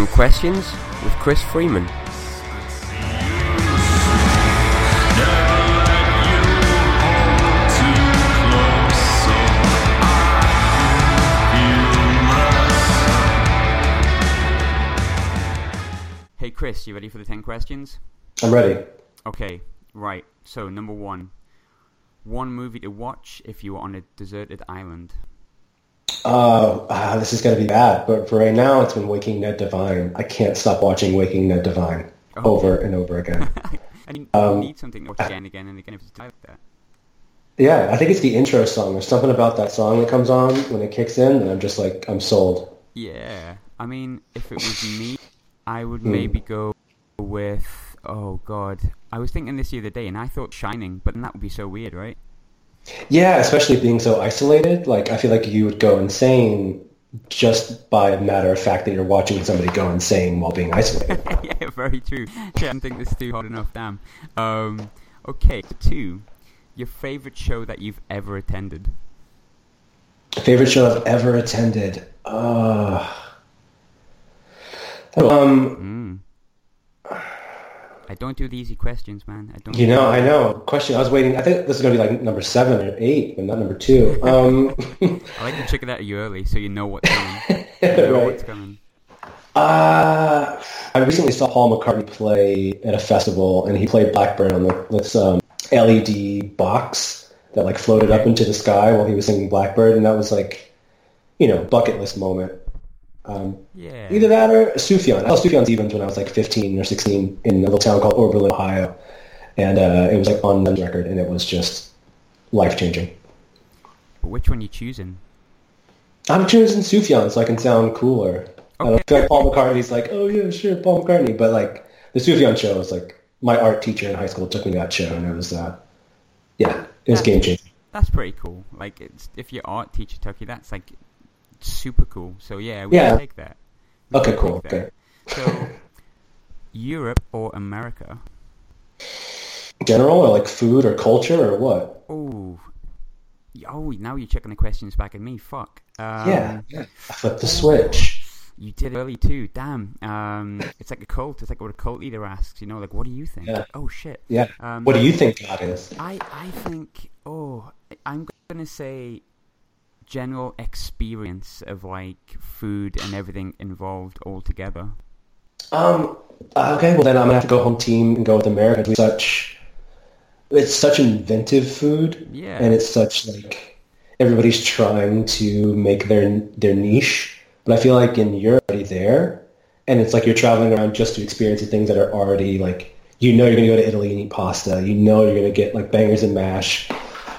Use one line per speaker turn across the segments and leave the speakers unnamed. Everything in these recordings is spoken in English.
10 Questions with Chris Freeman.
Hey Chris, you ready for the 10 questions?
I'm ready.
Okay, right. So, number one one movie to watch if you were on a deserted island.
Uh, ah, this is going to be bad, but for right now, it's been Waking Ned Devine. I can't stop watching Waking Ned Devine
Oh.
over and over again.
I you
Um,
need something to watch again and again and again if it's like that.
yeah, I think it's the intro song. There's something about that song that comes on when it kicks in, and I'm just like, I'm sold.
Yeah, I mean, if it was me, I would
Hmm.
maybe go with. Oh God, I was thinking this the other day, and I thought Shining, but then that would be so weird, right?
Yeah, especially being so isolated. Like, I feel like you would go insane just by a matter of fact that you're watching somebody go insane while being isolated.
yeah, very true. Yeah, I don't think this is too hard enough. Damn. Um, okay, two. Your favorite show that you've ever attended?
Favorite show I've ever attended? Uh, um,
Mm. I don't do the easy questions, man. I don't.
You know, I know. Question. I was waiting. I think this is going to be like number seven or eight, but not number two. Um,
I like to check it out you early so you know what's coming. You know
Right.
what's coming.
uh, I recently saw Paul McCartney play at a festival, and he played Blackbird on the, this um, LED box that like floated up into the sky while he was singing Blackbird, and that was like, you know, bucket list moment. Um,
Yeah.
either that or Sufjan. I saw Sufjan Stevens when I was like 15 or 16 in a little town called Oberlin, Ohio, and uh, it was like on the record, and it was just life changing.
But which one you choosing?
I'm choosing Sufjan so I can sound cooler. I don't feel like Paul McCartney's like, oh yeah, sure, Paul McCartney. But like the Sufjan show was like my art teacher in high school took me to that show, and it was uh, yeah, it was
Yeah.
game changing.
That's pretty cool. Like, it's, if your art teacher took you, that's like super cool. So yeah, we
Yeah.
can take that. We
Okay, cool.
take
Okay.
So, Europe or America?
general or like food or culture or what?
Oh, oh, now you're checking the questions back at me. Fuck. Um,
yeah, yeah. I flipped the switch.
You did it early too. Damn. Um, it's like a cult. It's like what a cult leader asks. You know, like, what do you think?
Yeah.
Oh shit.
Yeah.
Um,
what do you think God is?
I I think. Oh, I'm gonna say general experience of like food and everything involved all together.
Um. Okay. Well, then I'm gonna have to go home team and go with America. It's such. It's such inventive food.
Yeah.
And it's such like everybody's trying to make their their niche. But I feel like in Europe, already there, and it's like you're traveling around just to experience the things that are already like you know you're gonna go to Italy and eat pasta. You know you're gonna get like bangers and mash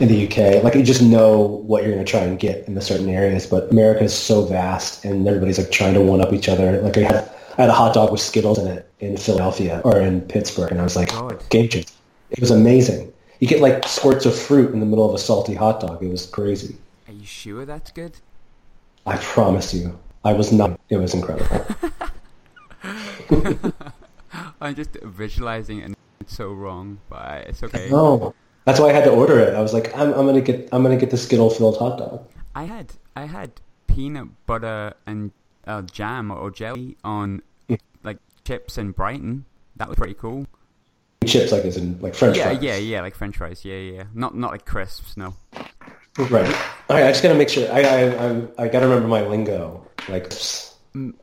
in the UK. Like you just know what you're gonna try and get in the certain areas. But America is so vast, and everybody's like trying to one up each other. Like I had I had a hot dog with Skittles in it in Philadelphia or in Pittsburgh, and I was like, oh,
God.
game changer. It was amazing. You get like squirts of fruit in the middle of a salty hot dog. It was crazy.
Are you sure that's good?
I promise you. I was not. It was incredible.
I'm just visualizing and it's so wrong, but it's okay.
No, that's why I had to order it. I was like, I'm, I'm gonna get, I'm gonna get the Skittle filled hot dog.
I had I had peanut butter and uh, jam or jelly on like chips in Brighton. That was pretty cool.
Chips, like as in like French
yeah,
fries.
yeah, yeah, like French fries. Yeah, yeah, yeah. Not not like crisps. No.
Right. All right. I just gotta make sure. I, I, I, I gotta remember my lingo. Like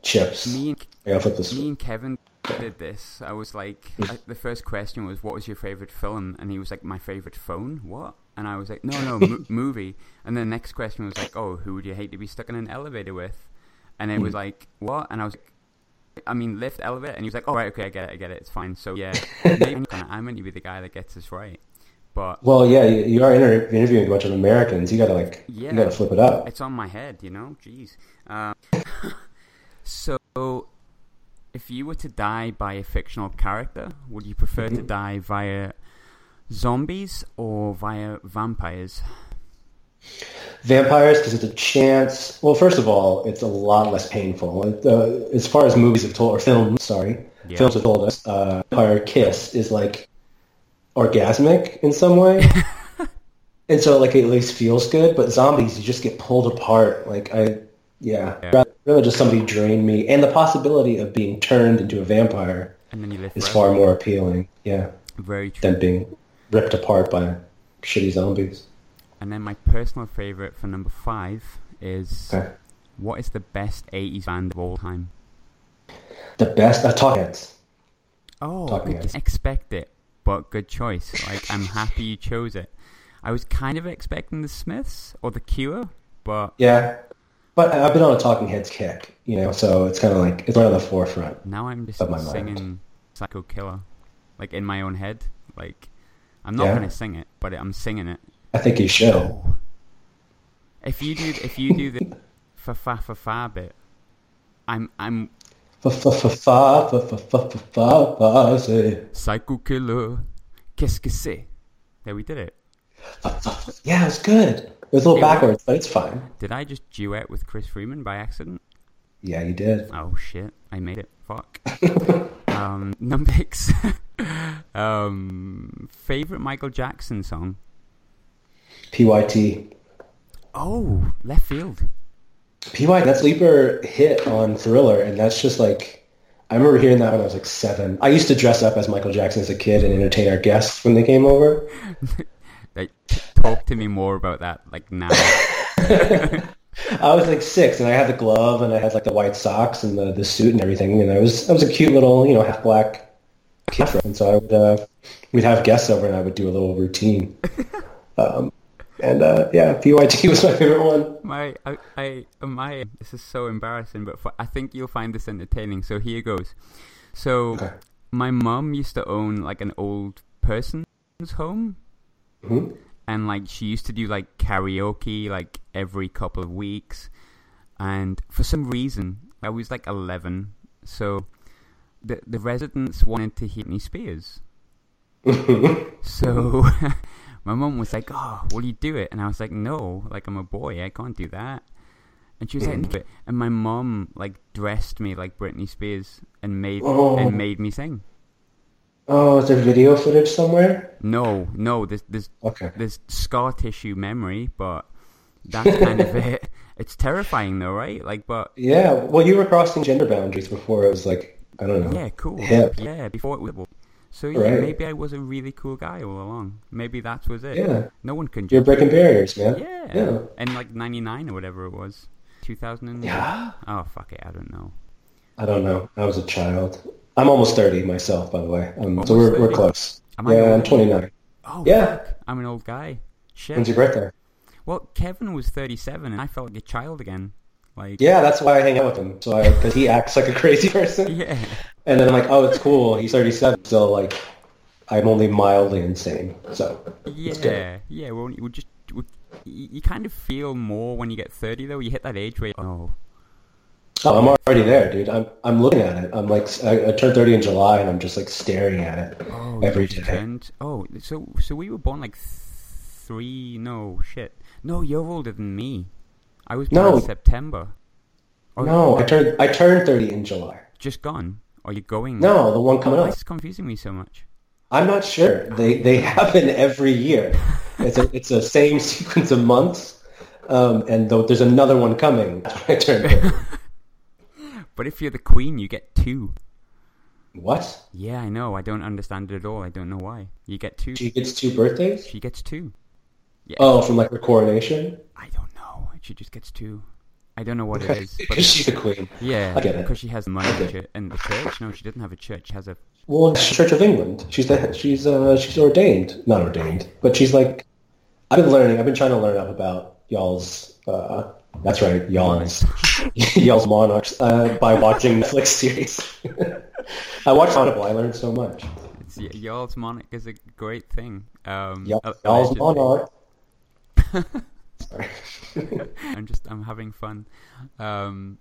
chips.
Me and
I gotta flip this.
me and Kevin did this. I was like, I, the first question was, "What was your favorite film?" And he was like, "My favorite phone." What? And I was like, "No, no, mo- movie." And then the next question was like, "Oh, who would you hate to be stuck in an elevator with?" And it was like, "What?" And I was like, I mean, lift, elevator, and he was like, "All right, okay, I get it, I get it, it's fine." So yeah, maybe I'm kinda- I'm meant to be the guy that gets this right, but
Well, yeah, you, you are inter- interviewing a bunch of Americans. You gotta like,
Yeah.
you gotta flip it up.
it's on my head, you know. Jeez. Um, so, if you were to die by a fictional character, would you prefer to die via zombies or via vampires?
Vampires, because it's a chance. Well, first of all, it's a lot less painful. Uh, as far as movies have told, or films, sorry,
Yeah.
films have told us, uh, vampire kiss is like orgasmic in some way, and so like it at least feels good. But zombies, you just get pulled apart. Like I, Yeah,
Yeah.
rather, rather just somebody drain me, and the possibility of being turned into a vampire
And then you
is far more appealing. Yeah,
Very true.
than being ripped apart by shitty zombies.
And then my personal favorite for number five is
Okay.
what is the best 80s band of all time?
The best, uh, Talking Heads.
Oh,
Talking
good,
Heads.
expect it, but good choice. Like, I'm happy you chose it. I was kind of expecting the Smiths or the Cure, but
Yeah, but I've been on a Talking Heads kick, you know, so it's kind of like it's right on the forefront.
now I'm just
Of my mind.
singing Psycho Killer, like in my own head. Like, I'm not
Yeah.
gonna sing it, but I'm singing it.
I think you should.
Oh. If you do, if you do the fa fa fa fa bit, I'm I'm
Fa fa fa fa fa fa fa fa fa fa say.
Psycho Killer. Qu'est-ce que c'est? There, we did it.
Yeah, it was good. It was a little
It
backwards, but it's fine.
Did I just duet with Chris Freeman by accident?
Yeah, you did.
Oh shit! I made it. Fuck. um, number six. um, favorite Michael Jackson song.
PYT.
Oh, left field.
PYT, that sleeper hit on Thriller, and that's just like, I remember hearing that when I was like seven. I used to dress up as Michael Jackson as a kid and entertain our guests when they came over.
Like, talk to me more about that. Like now.
I was like six, and I had the glove, and I had like the white socks and the, the suit and everything, and I was I was a cute little you know half black kid, and so I would uh, we'd have guests over, and I would do a little routine. Um, and uh, yeah, PYT was my favorite one.
My, I, I, my. This is so embarrassing, but for, I think you'll find this entertaining. So here goes. So,
Okay.
my mom used to own like an old person's home,
hmm
and like she used to do like karaoke like every couple of weeks, and for some reason I was like eleven, so the the residents wanted to hear me Spears. So my mom was like, "Oh, will you do it?" And I was like, "No, like I'm a boy, I can't do that." And she was like, "Do it." And my mom like dressed me like Britney Spears and made
Oh.
and made me sing.
Oh, is there video footage somewhere?
No, no, there's there's
Okay.
there's scar tissue memory, but that's kind of it. It's terrifying though, right? Like, but
Yeah, well, you were crossing gender boundaries before it was like I don't know.
yeah, cool.
Hip.
Yeah, before it was. So yeah,
Right.
maybe I was a really cool guy all along. Maybe that was it.
Yeah.
No one can judge.
You're breaking barriers, man.
Yeah.
Yeah.
And like 99 or whatever it was. 2000.
Yeah.
Oh, fuck it. I don't know.
I don't know. I was a child. I'm almost 30 myself, by the way. Um, so we're, we're close.
Am I
yeah, I'm 29.
Oh,
Yeah.
fuck. I'm an old guy. Shit.
When's your birthday?
Well, Kevin was 37 and I felt like a child again. Like,
Yeah, that's why I hang out with him. So I, because he acts like a crazy person.
Yeah.
And then I'm like, oh, it's cool. He's 37. So like, I'm only mildly insane. So.
Yeah. Yeah. Well, you just. Would, you, you kind of feel more when you get 30, though. You hit that age where, oh,
Oh, I'm already there, dude. I'm I'm looking at it. I'm like, I, I turned 30 in July, and I'm just like staring at it
oh,
every
you turned- Oh, so so we were born like three. No shit. No, you're older than me. I was born
No.
in September. Oh,
No, I turned I turned 30 in July.
just gone. Are you going?
No, the one coming
Why
up.
is this confusing me so much?
I'm not sure. They they happen every year. It's a it's a same sequence of months, um, and though there's another one coming. I turned 30.
But if you're the queen, you get two.
What?
Yeah, I know. I don't understand it at all. I don't know why. You get two.
She gets two birthdays?
She gets two. Yeah.
Oh, from like her coronation?
I don't know. She just gets two. I don't know what it is.
Because she's the queen.
yeah,
I get it.
because she has money in the church. No, she doesn't have a church. She has a.
Well, it's Church of England. She's the she's uh she's ordained, not ordained, but she's like. I've been learning. I've been trying to learn up about y'all's. Uh, that's right, y'all's y'all's monarchs uh, by watching Netflix series. I watched Audible. I learned so much.
It's, y'all's monarch is a great thing. Um,
Y'all- Y'all's monarch. Sorry.
I'm just I'm having fun. Um,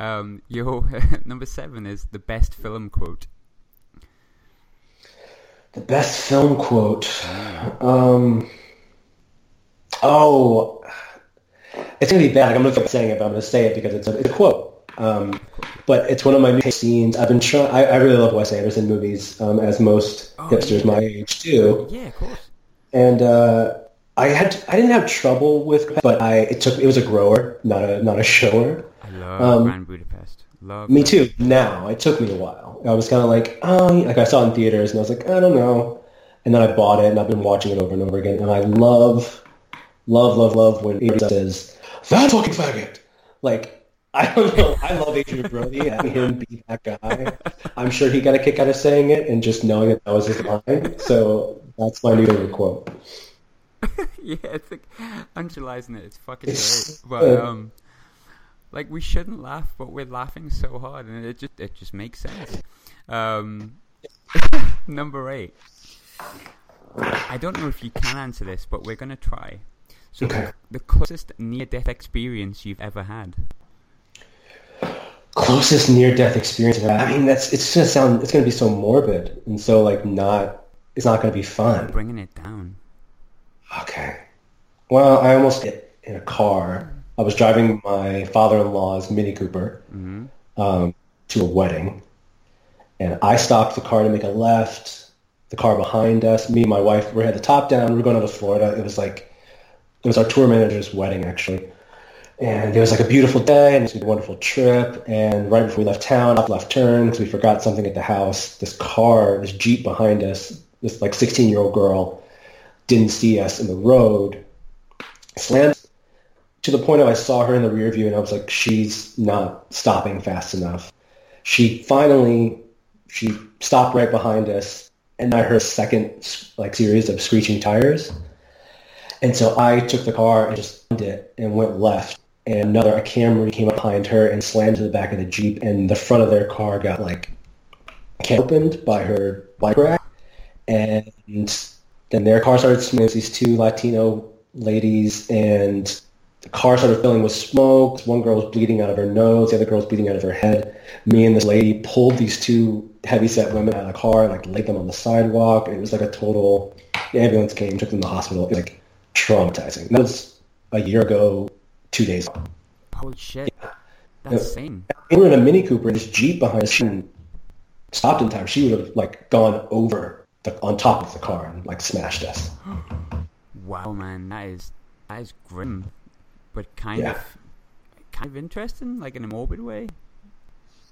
um, your number seven is the best film quote.
The best film quote. Um, oh, it's gonna be bad. Like, I'm keep saying it, but I'm gonna say it because it's a, it's a quote. Um, but it's one of my new scenes. I've been trying. I, I really love Wes Anderson movies, um, as most
Oh,
hipsters
yeah.
my age do.
Yeah, of course.
And uh, I had I didn't have trouble with, but I it took it was a grower, not a not a shower.
I love
Um,
Grand Budapest. Love
Me too. Now it took me a while. I was kind of like, oh, like I saw it in theaters, and I was like, I don't know. And then I bought it, and I've been watching it over and over again. And I love, love, love, love when Adrien says, "That fucking faggot." Like I don't know. I love Adrien Brody. Having him be that guy, I'm sure he got a kick out of saying it and just knowing that that was his line. So that's my new favorite quote.
yeah, it's like Angelizing it. It's fucking
It's
great. But
so-
um, like we shouldn't laugh, but we're laughing so hard, and it just it just makes sense. Um, number eight. I don't know if you can answer this, but we're gonna try. So
Okay.
the, the closest near-death experience you've ever had.
Closest near-death experience. I mean, that's it's gonna sound. It's gonna be so morbid and so like not. It's not gonna be fun.
Bringing it down.
Okay. Well, I almost hit in a car. I was driving my father-in-law's Mini Cooper
hmm
um, to a wedding, and I stopped the car to make a left. The car behind us, me and my wife, we had the top down. We were going out to Florida. It was like it was our tour manager's wedding actually, and it was like a beautiful day and it was a wonderful trip. And right before we left town, off left turn because we forgot something at the house. This car, this Jeep behind us, this like 16-year-old girl didn't see us in the road, slammed to the point of I saw her in the rear view and I was like, she's not stopping fast enough. She finally, she stopped right behind us and I heard a second like series of screeching tires. And so I took the car and just it and went left. And another a Camry came up behind her and slammed to the back of the Jeep and the front of their car got like opened by her bike rack. And then their car started smoking. These two Latino ladies, and the car started filling with smoke. One girl was bleeding out of her nose. The other girl was bleeding out of her head. Me and this lady pulled these two heavyset women out of the car and like laid them on the sidewalk. It was like a total. The ambulance came, took them to the hospital. It was like traumatizing. That was a year ago, two days. ago.
Holy shit. That's insane.
We were in a Mini Cooper. And this Jeep behind us. Stopped in time. She would have like gone over the, on top of the car and like smashed us.
Wow, man, that is that is grim, but kind
Yeah.
of kind of interesting, like in a morbid way.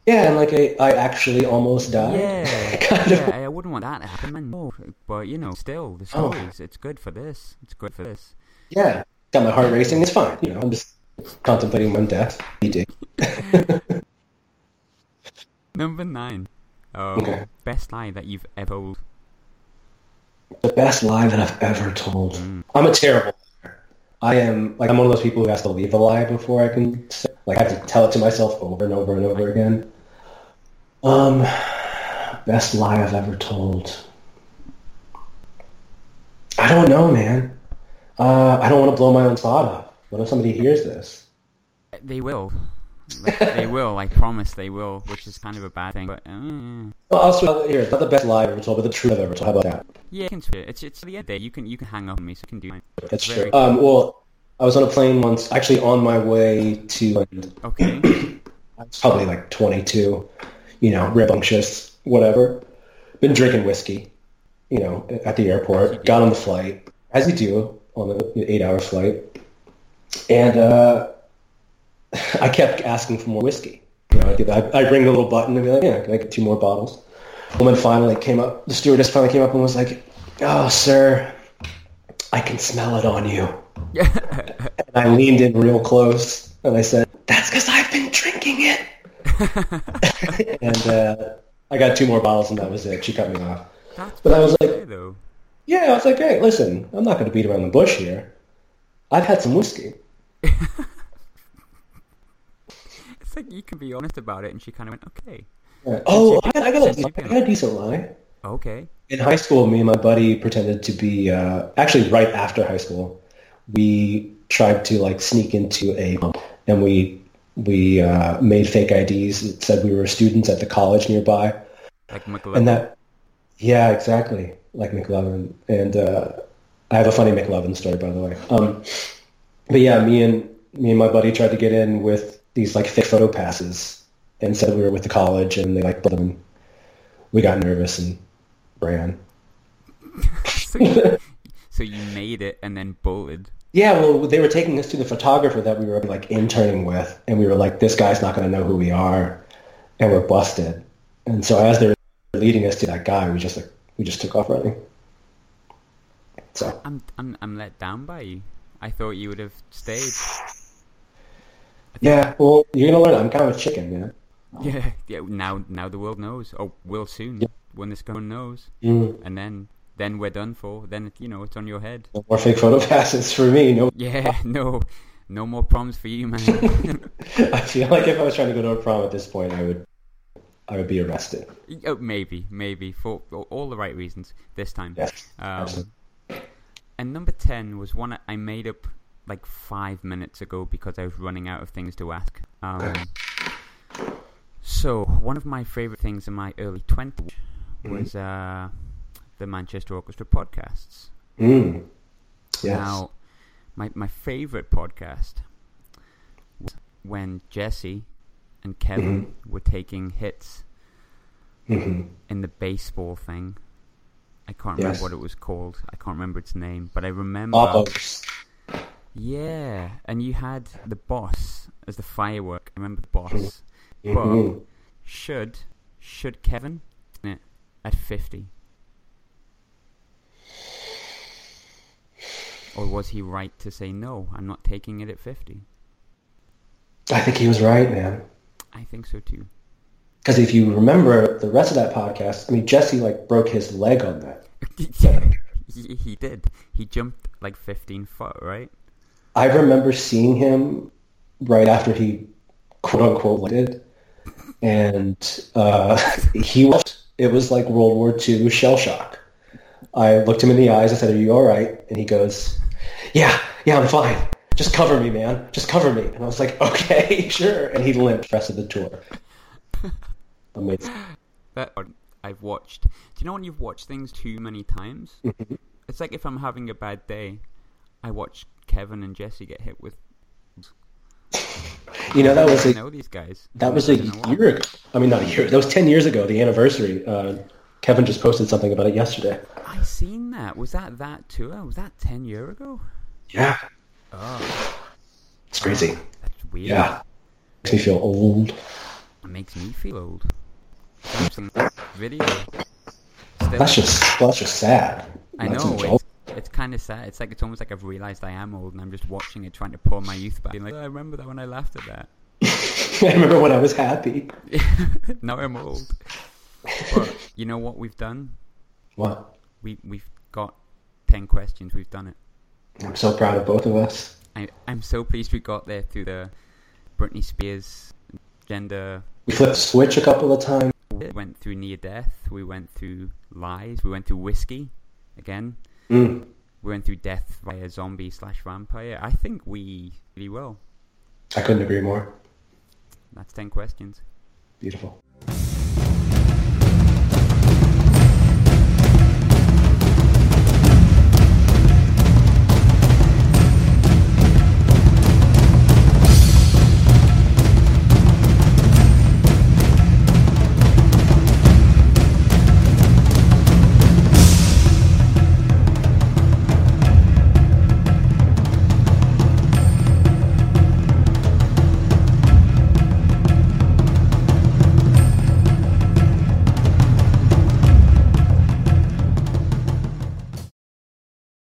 Yeah, and like I, I actually almost died.
Yeah,
kind of.
I wouldn't want that to happen, man. No, but you know, still the
Oh.
stories. It's good for this. It's good for this.
Yeah, got my heart racing. It's fine. You know, I'm just contemplating my death. You do.
Number nine. Um,
Okay.
Best lie that you've ever told.
The best lie that I've ever told. I'm a terrible liar. I am like I'm one of those people who has to leave a lie before I can say, like I have to tell it to myself over and over and over again. Um, best lie I've ever told. I don't know, man. Uh, I don't want to blow my own spot up. What if somebody hears this?
They will. Like, they will. I promise they will, which is kind of a bad thing. But uh,
Well, I'll switch here. It's not the best lie I've ever told, but the truth I've ever told. How about that?
yeah, you can switch it. It's it's the end day. You can you can hang up on me, so you can do mine.
That's true. Um, well, I was on a plane once, actually on my way to.
Okay.
I was probably like 22, you know, rambunctious, whatever. Been drinking whiskey, you know, at the airport. Got on the flight, as you do on the eight-hour flight, and uh, I kept asking for more whiskey. You know, I, ring the little button and be like, "Yeah, can I get two more bottles?" Woman finally came up. The stewardess finally came up and was like, "Oh, sir, I can smell it on you." And I leaned in real close and I said, "That's because I've been drinking it." and uh, I got two more bottles and that was it. She cut me off.
That's
But I was like-
though.
Yeah, I was like, "Hey, listen, I'm not going to beat around the bush here. I've had some whiskey."
It's like you can be honest about it, and she kind of went, "Okay,
Yeah. Oh, I got, I, got a,
you've
got a decent lie.
okay."
In high school, me and my buddy pretended to be. Uh, actually, right after high school, we tried to like sneak into a and we we uh, made fake IDs that said we were students at the college nearby.
Like McLovin.
And that, yeah, exactly, like McLovin. And uh, I have a funny McLovin story, by the way. Um, but yeah, me and me and my buddy tried to get in with these like fake photo passes and said we were with the college, and they like, them. we got nervous and ran.
so, you, so So you made it and then bolted.
Yeah, well, they were taking us to the photographer that we were like interning with, and we were like, "This guy's not going to know who we are," and we're busted. And so as they were leading us to that guy, we just like we just took off running. So
I'm I'm I'm let down by you. I thought you would have stayed.
yeah, well, you're gonna learn. I'm kind of a chicken, man.
Yeah, yeah. Now now the world knows. Oh, will soon.
Yeah.
When this gun knows,
Mm.
and then then we're done for. Then you know it's on your head.
No more fake photo passes for me. No,
Yeah, no, no more problems for you, man.
I feel like if I was trying to go to a prom at this point, I would, I would be arrested.
oh, maybe, maybe for all the right reasons this time.
Yes,
Um, and number 10 was one I made up like five minutes ago because I was running out of things to ask. Um, so, one of my favorite things in my early 20s was uh, the Manchester Orchestra podcasts.
Mm. Yes.
Now, my, my favorite podcast was when Jesse and Kevin were taking hits
hmm
in the baseball thing. I can't
Yes.
remember what it was called. I can't remember its name, but I remember.
Opos.
Yeah, and you had the boss as the firework. I remember the boss.
Mhm.
But should should Kevin eh, at fifty, or was he right to say no? I'm not taking it at fifty.
I think he was right, man.
I think so too.
Because if you remember the rest of that podcast, I mean, Jesse like broke his leg on that.
he, he did. He jumped like fifteen foot, right?
I remember seeing him right after he quote unquote landed, and uh, he was. It was like World War II shell shock. I looked him in the eyes. I said, "Are you all right?" And he goes, "Yeah, yeah, I'm fine. Just cover me, man. Just cover me." And I was like, "Okay, sure." And he limped the rest of the tour. Amazing.
That I've watched. Do you know when you've watched things too many times?
Mm-hmm.
It's like if I'm having a bad day, I watch Kevin and Jesse get hit with.
You know that was a
know these guys.
That was a
It's been while.
year ago. I mean, not a year. That was ten years ago. The anniversary. Uh, Kevin just posted something about it yesterday.
I seen that. Was that that tour? Was that ten year ago?
Yeah,
Oh,
it's crazy.
that's weird.
Yeah, makes me feel old.
It makes me feel old. Video. Still,
That's just that's just sad.
I
That's
know. It's, it's kind of sad. It's like it's almost like I've realized I am old, and I'm just watching it, trying to pull my youth back. Being like, "Oh, I remember that when I laughed at that.
I remember when I was happy.
now I'm old. But you know what we've done?
What?
We we've got ten questions. We've done it.
I'm so proud of both of us.
I I'm so pleased we got there through the Britney Spears gender.
We flipped the switch a couple of times.
We went through near death. We went through lies. We went through whiskey. Again,
Mm.
we went through death via zombie slash vampire. I think we really well.
I couldn't agree more.
That's ten questions.
Beautiful.